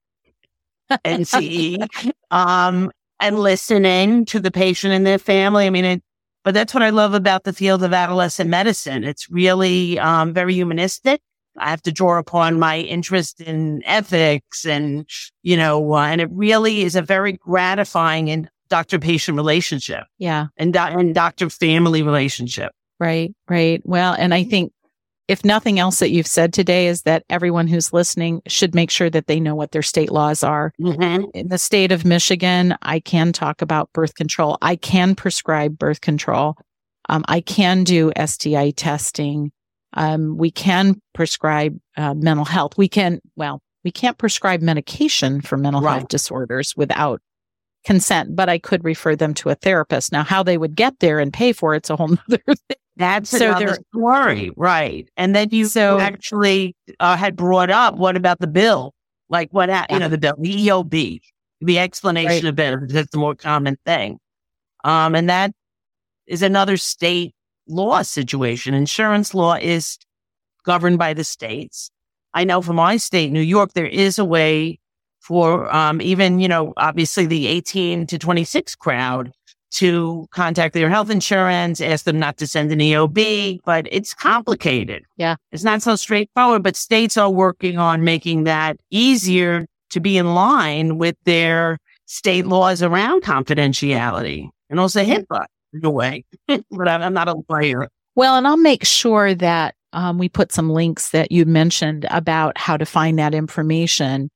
S2: N C E, [laughs] um, and listening to the patient and their family. I mean, it, but that's what I love about the field of adolescent medicine. It's really um, very humanistic. I have to draw upon my interest in ethics and, you know, uh, and it really is a very gratifying and doctor patient relationship.
S1: Yeah.
S2: And, do- and doctor family relationship.
S1: Right. Right. Well, and I think if nothing else that you've said today is that everyone who's listening should make sure that they know what their state laws are. Mm-hmm. In the state of Michigan, I can talk about birth control. I can prescribe birth control. Um, I can do STI testing. Um, we can prescribe uh, mental health. We can, well, we can't prescribe medication for mental right. health disorders without consent, but I could refer them to a therapist. Now, how they would get there and pay for it's a whole [laughs] other thing.
S2: That's so another story, right? And then you so, actually uh, had brought up what about the bill? Like what yeah. you know the bill, the EOB, the explanation right. of benefits. That's the more common thing, um, and that is another state law situation. Insurance law is governed by the states. I know for my state, New York, there is a way for um, even you know obviously the 18 to 26 crowd to contact their health insurance, ask them not to send an EOB, but it's complicated.
S1: Yeah.
S2: It's not so straightforward, but states are working on making that easier to be in line with their state laws around confidentiality and also HIPAA in a way. [laughs] but I'm not a lawyer.
S1: Well, and I'll make sure that um, we put some links that you mentioned about how to find that information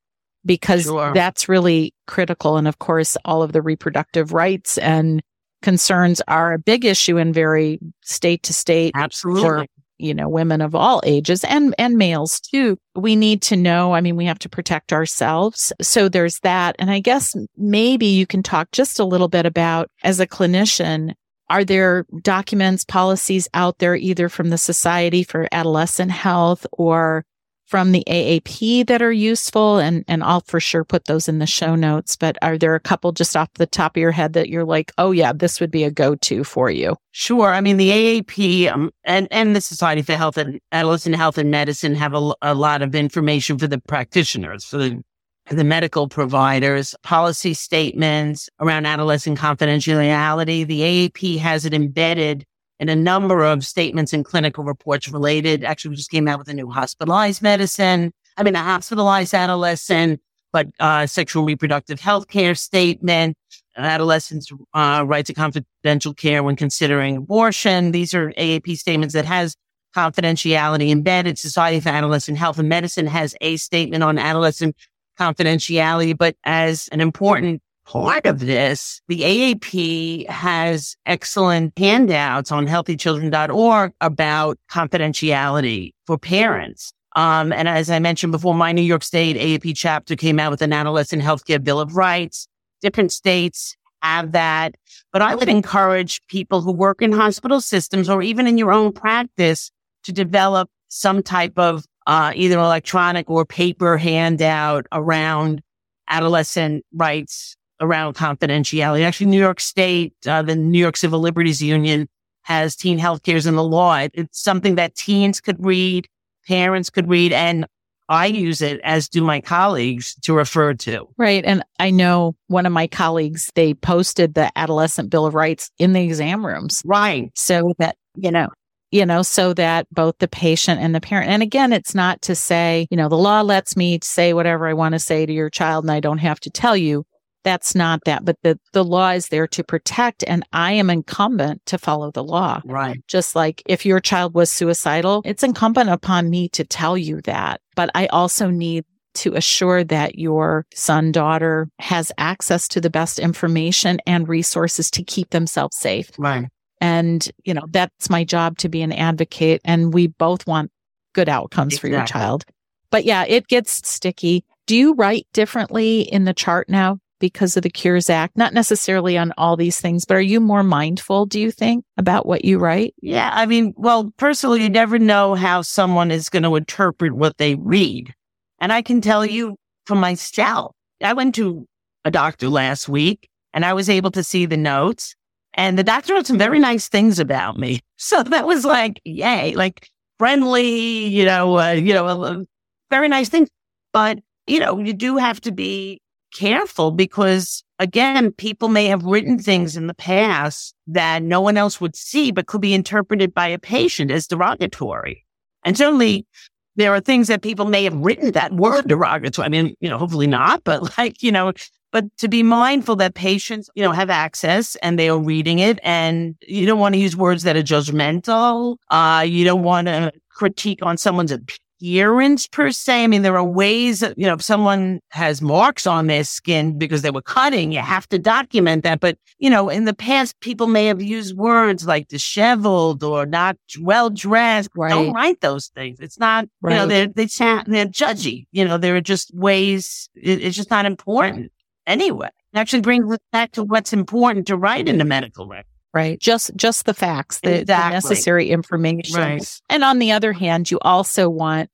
S1: because sure. that's really critical. And of course, all of the reproductive rights and concerns are a big issue and vary state to state.
S2: Absolutely.
S1: For, you know, women of all ages and, and males too. We need to know. I mean, we have to protect ourselves. So there's that. And I guess maybe you can talk just a little bit about as a clinician, are there documents, policies out there either from the Society for Adolescent Health or from the AAP that are useful and and I'll for sure put those in the show notes but are there a couple just off the top of your head that you're like oh yeah this would be a go-to for you
S2: sure i mean the AAP um, and and the Society for Health and Adolescent Health and Medicine have a, a lot of information for the practitioners for the the medical providers, policy statements around adolescent confidentiality. The AAP has it embedded and a number of statements and clinical reports related. Actually, we just came out with a new hospitalized medicine. I mean, a hospitalized adolescent, but uh, sexual reproductive health care statement. adolescents' uh, right to confidential care when considering abortion. These are AAP statements that has confidentiality embedded. Society for Adolescent Health and Medicine has a statement on adolescent confidentiality, but as an important part of this, the AAP has excellent handouts on healthychildren.org about confidentiality for parents. Um, and as I mentioned before, my New York State AAP chapter came out with an adolescent healthcare bill of rights. Different states have that, but I would encourage people who work in hospital systems or even in your own practice to develop some type of uh, either electronic or paper handout around adolescent rights, around confidentiality. Actually, New York State, uh, the New York Civil Liberties Union has teen health cares in the law. It's something that teens could read, parents could read, and I use it as do my colleagues to refer to.
S1: Right. And I know one of my colleagues, they posted the adolescent bill of rights in the exam rooms.
S2: Right.
S1: So that, you know, you know, so that both the patient and the parent, and again, it's not to say, you know, the law lets me say whatever I want to say to your child and I don't have to tell you. That's not that, but the, the law is there to protect and I am incumbent to follow the law.
S2: Right.
S1: Just like if your child was suicidal, it's incumbent upon me to tell you that. But I also need to assure that your son, daughter has access to the best information and resources to keep themselves safe.
S2: Right.
S1: And, you know, that's my job to be an advocate. And we both want good outcomes exactly. for your child. But yeah, it gets sticky. Do you write differently in the chart now because of the Cures Act? Not necessarily on all these things, but are you more mindful, do you think, about what you write?
S2: Yeah. I mean, well, personally, you never know how someone is going to interpret what they read. And I can tell you for myself, I went to a doctor last week and I was able to see the notes and the doctor wrote some very nice things about me. [laughs] So that was like, yay, like friendly, you know, uh, you know, uh, very nice things. But, you know, you do have to be careful because again, people may have written things in the past that no one else would see, but could be interpreted by a patient as derogatory. And certainly there are things that people may have written that were derogatory. I mean, you know, hopefully not, but like, you know, but to be mindful that patients, you know, have access and they are reading it and you don't want to use words that are judgmental. Uh, you don't want to critique on someone's appearance per se. I mean, there are ways that, you know, if someone has marks on their skin because they were cutting, you have to document that. But, you know, in the past, people may have used words like disheveled or not well dressed. Right. Don't write those things. It's not, right. you know, they're, they sound, they're judgy. You know, there are just ways, it, it's just not important anyway. It actually brings us back to what's important to write in the medical record.
S1: Right. Just just the facts, the, exactly. the necessary information.
S2: Right.
S1: And on the other hand, you also want,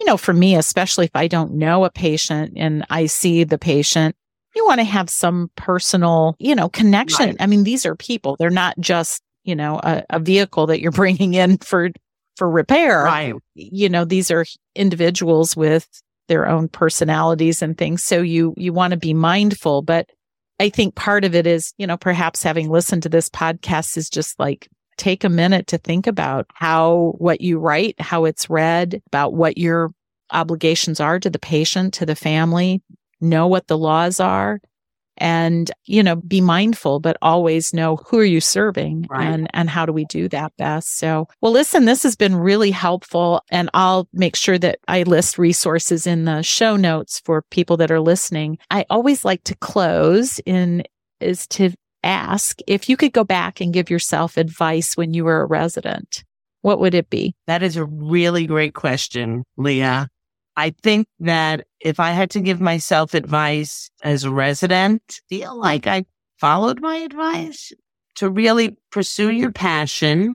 S1: you know, for me, especially if I don't know a patient and I see the patient, you want to have some personal, you know, connection. Right. I mean, these are people. They're not just, you know, a, a vehicle that you're [laughs] bringing in for for repair.
S2: Right.
S1: You know, these are individuals with their own personalities and things. So you, you want to be mindful. But I think part of it is, you know, perhaps having listened to this podcast is just like take a minute to think about how what you write, how it's read, about what your obligations are to the patient, to the family, know what the laws are and you know be mindful but always know who are you serving right. and and how do we do that best. So well listen this has been really helpful and i'll make sure that i list resources in the show notes for people that are listening. I always like to close in is to ask if you could go back and give yourself advice when you were a resident what would it be?
S2: That is a really great question leah I think that if I had to give myself advice as a resident, feel like I followed my advice to really pursue your passion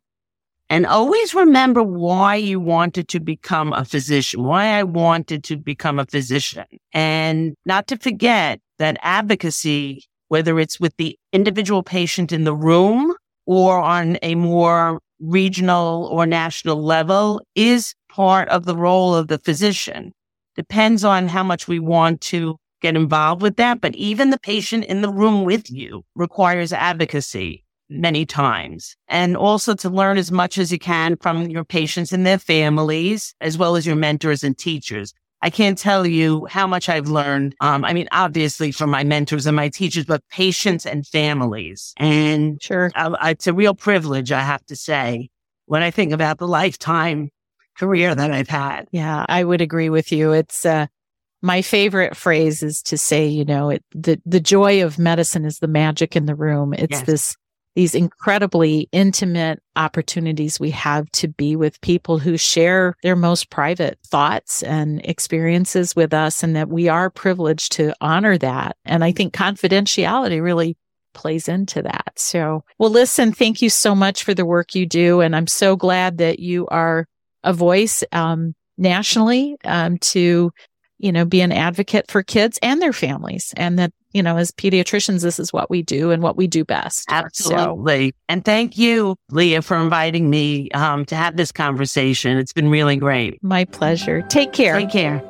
S2: and always remember why you wanted to become a physician, why I wanted to become a physician. And not to forget that advocacy, whether it's with the individual patient in the room or on a more regional or national level is part of the role of the physician. Depends on how much we want to get involved with that. But even the patient in the room with you requires advocacy many times and also to learn as much as you can from your patients and their families, as well as your mentors and teachers. I can't tell you how much I've learned. Um, I mean, obviously from my mentors and my teachers, but patients and families. And
S1: sure,
S2: uh, it's a real privilege, I have to say, when I think about the lifetime career that I've had.
S1: Yeah, I would agree with you. It's, uh, my favorite phrase is to say, you know, it, the, the joy of medicine is the magic in the room. It's yes. this these incredibly intimate opportunities we have to be with people who share their most private thoughts and experiences with us and that we are privileged to honor that. And I think confidentiality really plays into that. So, well, listen, thank you so much for the work you do. And I'm so glad that you are a voice, um, nationally, um, to, you know, be an advocate for kids and their families and that you know, as pediatricians, this is what we do and what we do best.
S2: Absolutely. So, and thank you, Leah, for inviting me um, to have this conversation. It's been really great.
S1: My pleasure. Take care.
S2: Take care.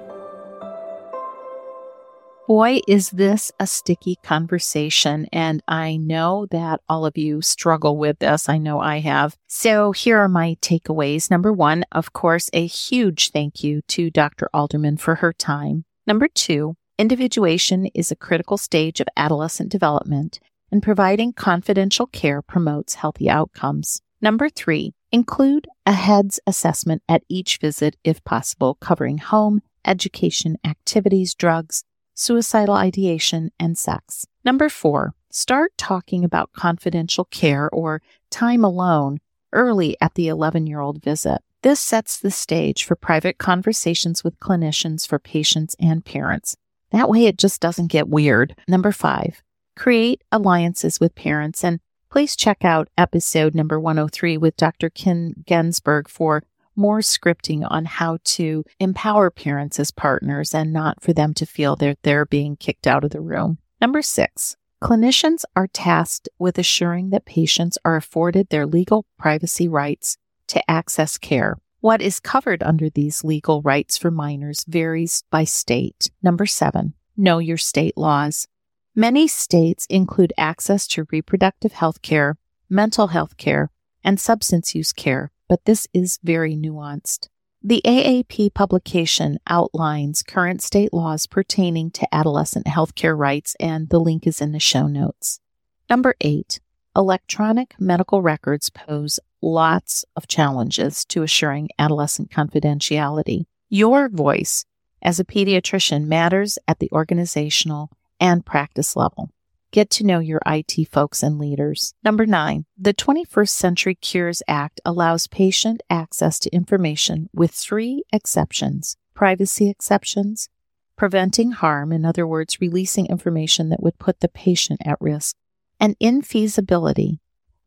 S1: Boy, is this a sticky conversation. And I know that all of you struggle with this. I know I have. So here are my takeaways. Number one, of course, a huge thank you to Dr. Alderman for her time. Number two, Individuation is a critical stage of adolescent development, and providing confidential care promotes healthy outcomes. Number three, include a HEADS assessment at each visit if possible, covering home, education, activities, drugs, suicidal ideation, and sex. Number four, start talking about confidential care or time alone early at the 11 year old visit. This sets the stage for private conversations with clinicians for patients and parents. That way it just doesn't get weird. Number five, create alliances with parents and please check out episode number 103 with Dr. Ken Ginsburg for more scripting on how to empower parents as partners and not for them to feel that they're being kicked out of the room. Number six, clinicians are tasked with assuring that patients are afforded their legal privacy rights to access care. What is covered under these legal rights for minors varies by state. Number seven, know your state laws. Many states include access to reproductive health care, mental health care, and substance use care, but this is very nuanced. The AAP publication outlines current state laws pertaining to adolescent health care rights, and the link is in the show notes. Number eight, electronic medical records pose lots of challenges to assuring adolescent confidentiality. Your voice as a pediatrician matters at the organizational and practice level. Get to know your IT folks and leaders. Number nine, the 21st Century Cures Act allows patient access to information with three exceptions privacy exceptions, preventing harm, in other words, releasing information that would put the patient at risk, and infeasibility,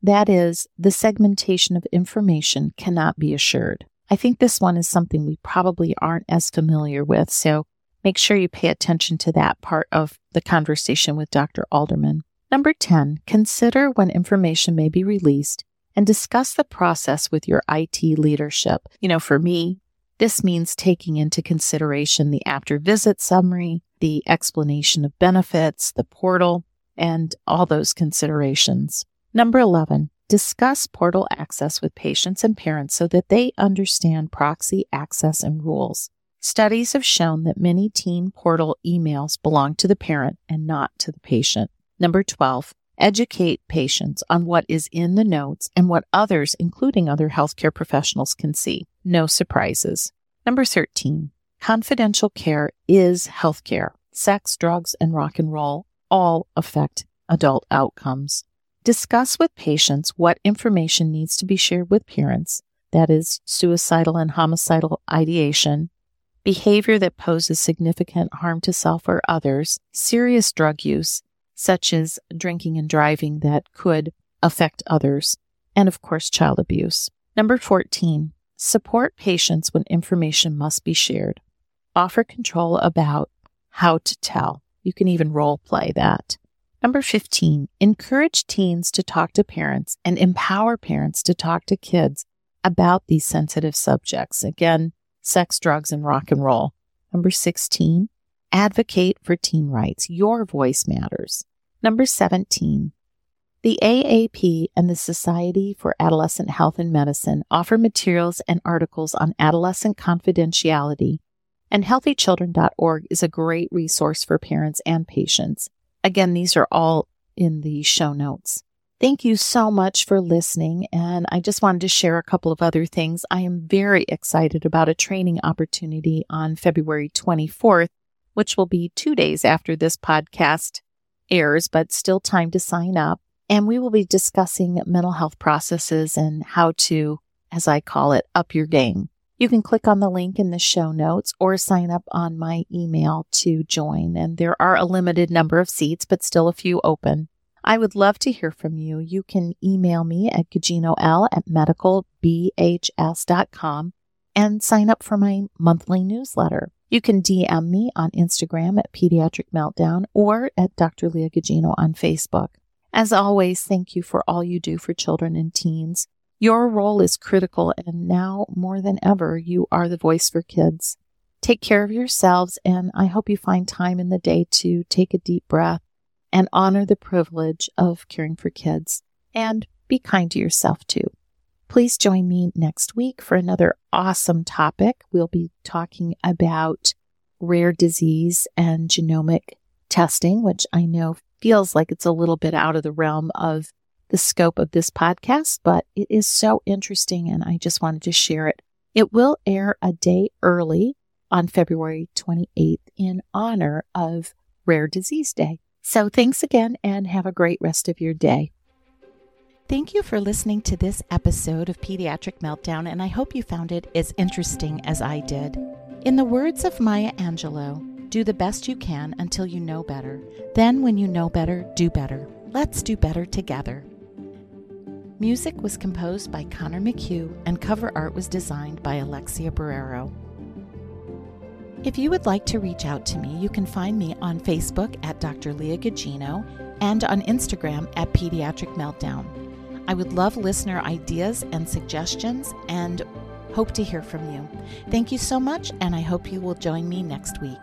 S1: that is, the segmentation of information cannot be assured. I think this one is something we probably aren't as familiar with, so make sure you pay attention to that part of the conversation with Dr. Alderman. Number 10, consider when information may be released and discuss the process with your IT leadership. You know, for me, this means taking into consideration the after visit summary, the explanation of benefits, the portal, and all those considerations. Number 11, discuss portal access with patients and parents so that they understand proxy access and rules. Studies have shown that many teen portal emails belong to the parent and not to the patient. Number 12, educate patients on what is in the notes and what others, including other healthcare professionals, can see. No surprises. Number 13, confidential care is healthcare. Sex, drugs, and rock and roll all affect adult outcomes. Discuss with patients what information needs to be shared with parents, that is, suicidal and homicidal ideation, behavior that poses significant harm to self or others, serious drug use, such as drinking and driving that could affect others, and of course, child abuse. Number 14, support patients when information must be shared. Offer control about how to tell. You can even role play that. Number 15, encourage teens to talk to parents and empower parents to talk to kids about these sensitive subjects. Again, sex, drugs, and rock and roll. Number 16, advocate for teen rights. Your voice matters. Number 17, the AAP and the Society for Adolescent Health and Medicine offer materials and articles on adolescent confidentiality And healthychildren.org is a great resource for parents and patients. Again, these are all in the show notes. Thank you so much for listening. And I just wanted to share a couple of other things. I am very excited about a training opportunity on February 24th, which will be two days after this podcast airs, but still time to sign up. And we will be discussing mental health processes and how to, as I call it, up your game. You can click on the link in the show notes or sign up on my email to join. And there are a limited number of seats, but still a few open. I would love to hear from you. You can email me at gagginoL at medicalbhs.com and sign up for my monthly newsletter. You can DM me on Instagram at Pediatric Meltdown or at Dr. Lia Gaggino on Facebook. As always, thank you for all you do for children and teens. Your role is critical, and now more than ever, you are the voice for kids. Take care of yourselves, and I hope you find time in the day to take a deep breath and honor the privilege of caring for kids. And be kind to yourself too. Please join me next week for another awesome topic. We'll be talking about rare disease and genomic testing, which I know feels like it's a little bit out of the realm of the scope of this podcast, but it is so interesting and I just wanted to share it. It will air a day early on February 28th in honor of Rare Disease Day. So thanks again and have a great rest of your day. Thank you for listening to this episode of Pediatric Meltdown, and I hope you found it as interesting as I did. In the words of Maya Angelou, do the best you can until you know better. Then, when you know better, do better. Let's do better together. Music was composed by Connor McHugh, and cover art was designed by Alexia Barrero. If you would like to reach out to me, you can find me on Facebook at Dr. Lia Gaggino and on Instagram at Pediatric Meltdown. I would love listener ideas and suggestions and hope to hear from you. Thank you so much, and I hope you will join me next week.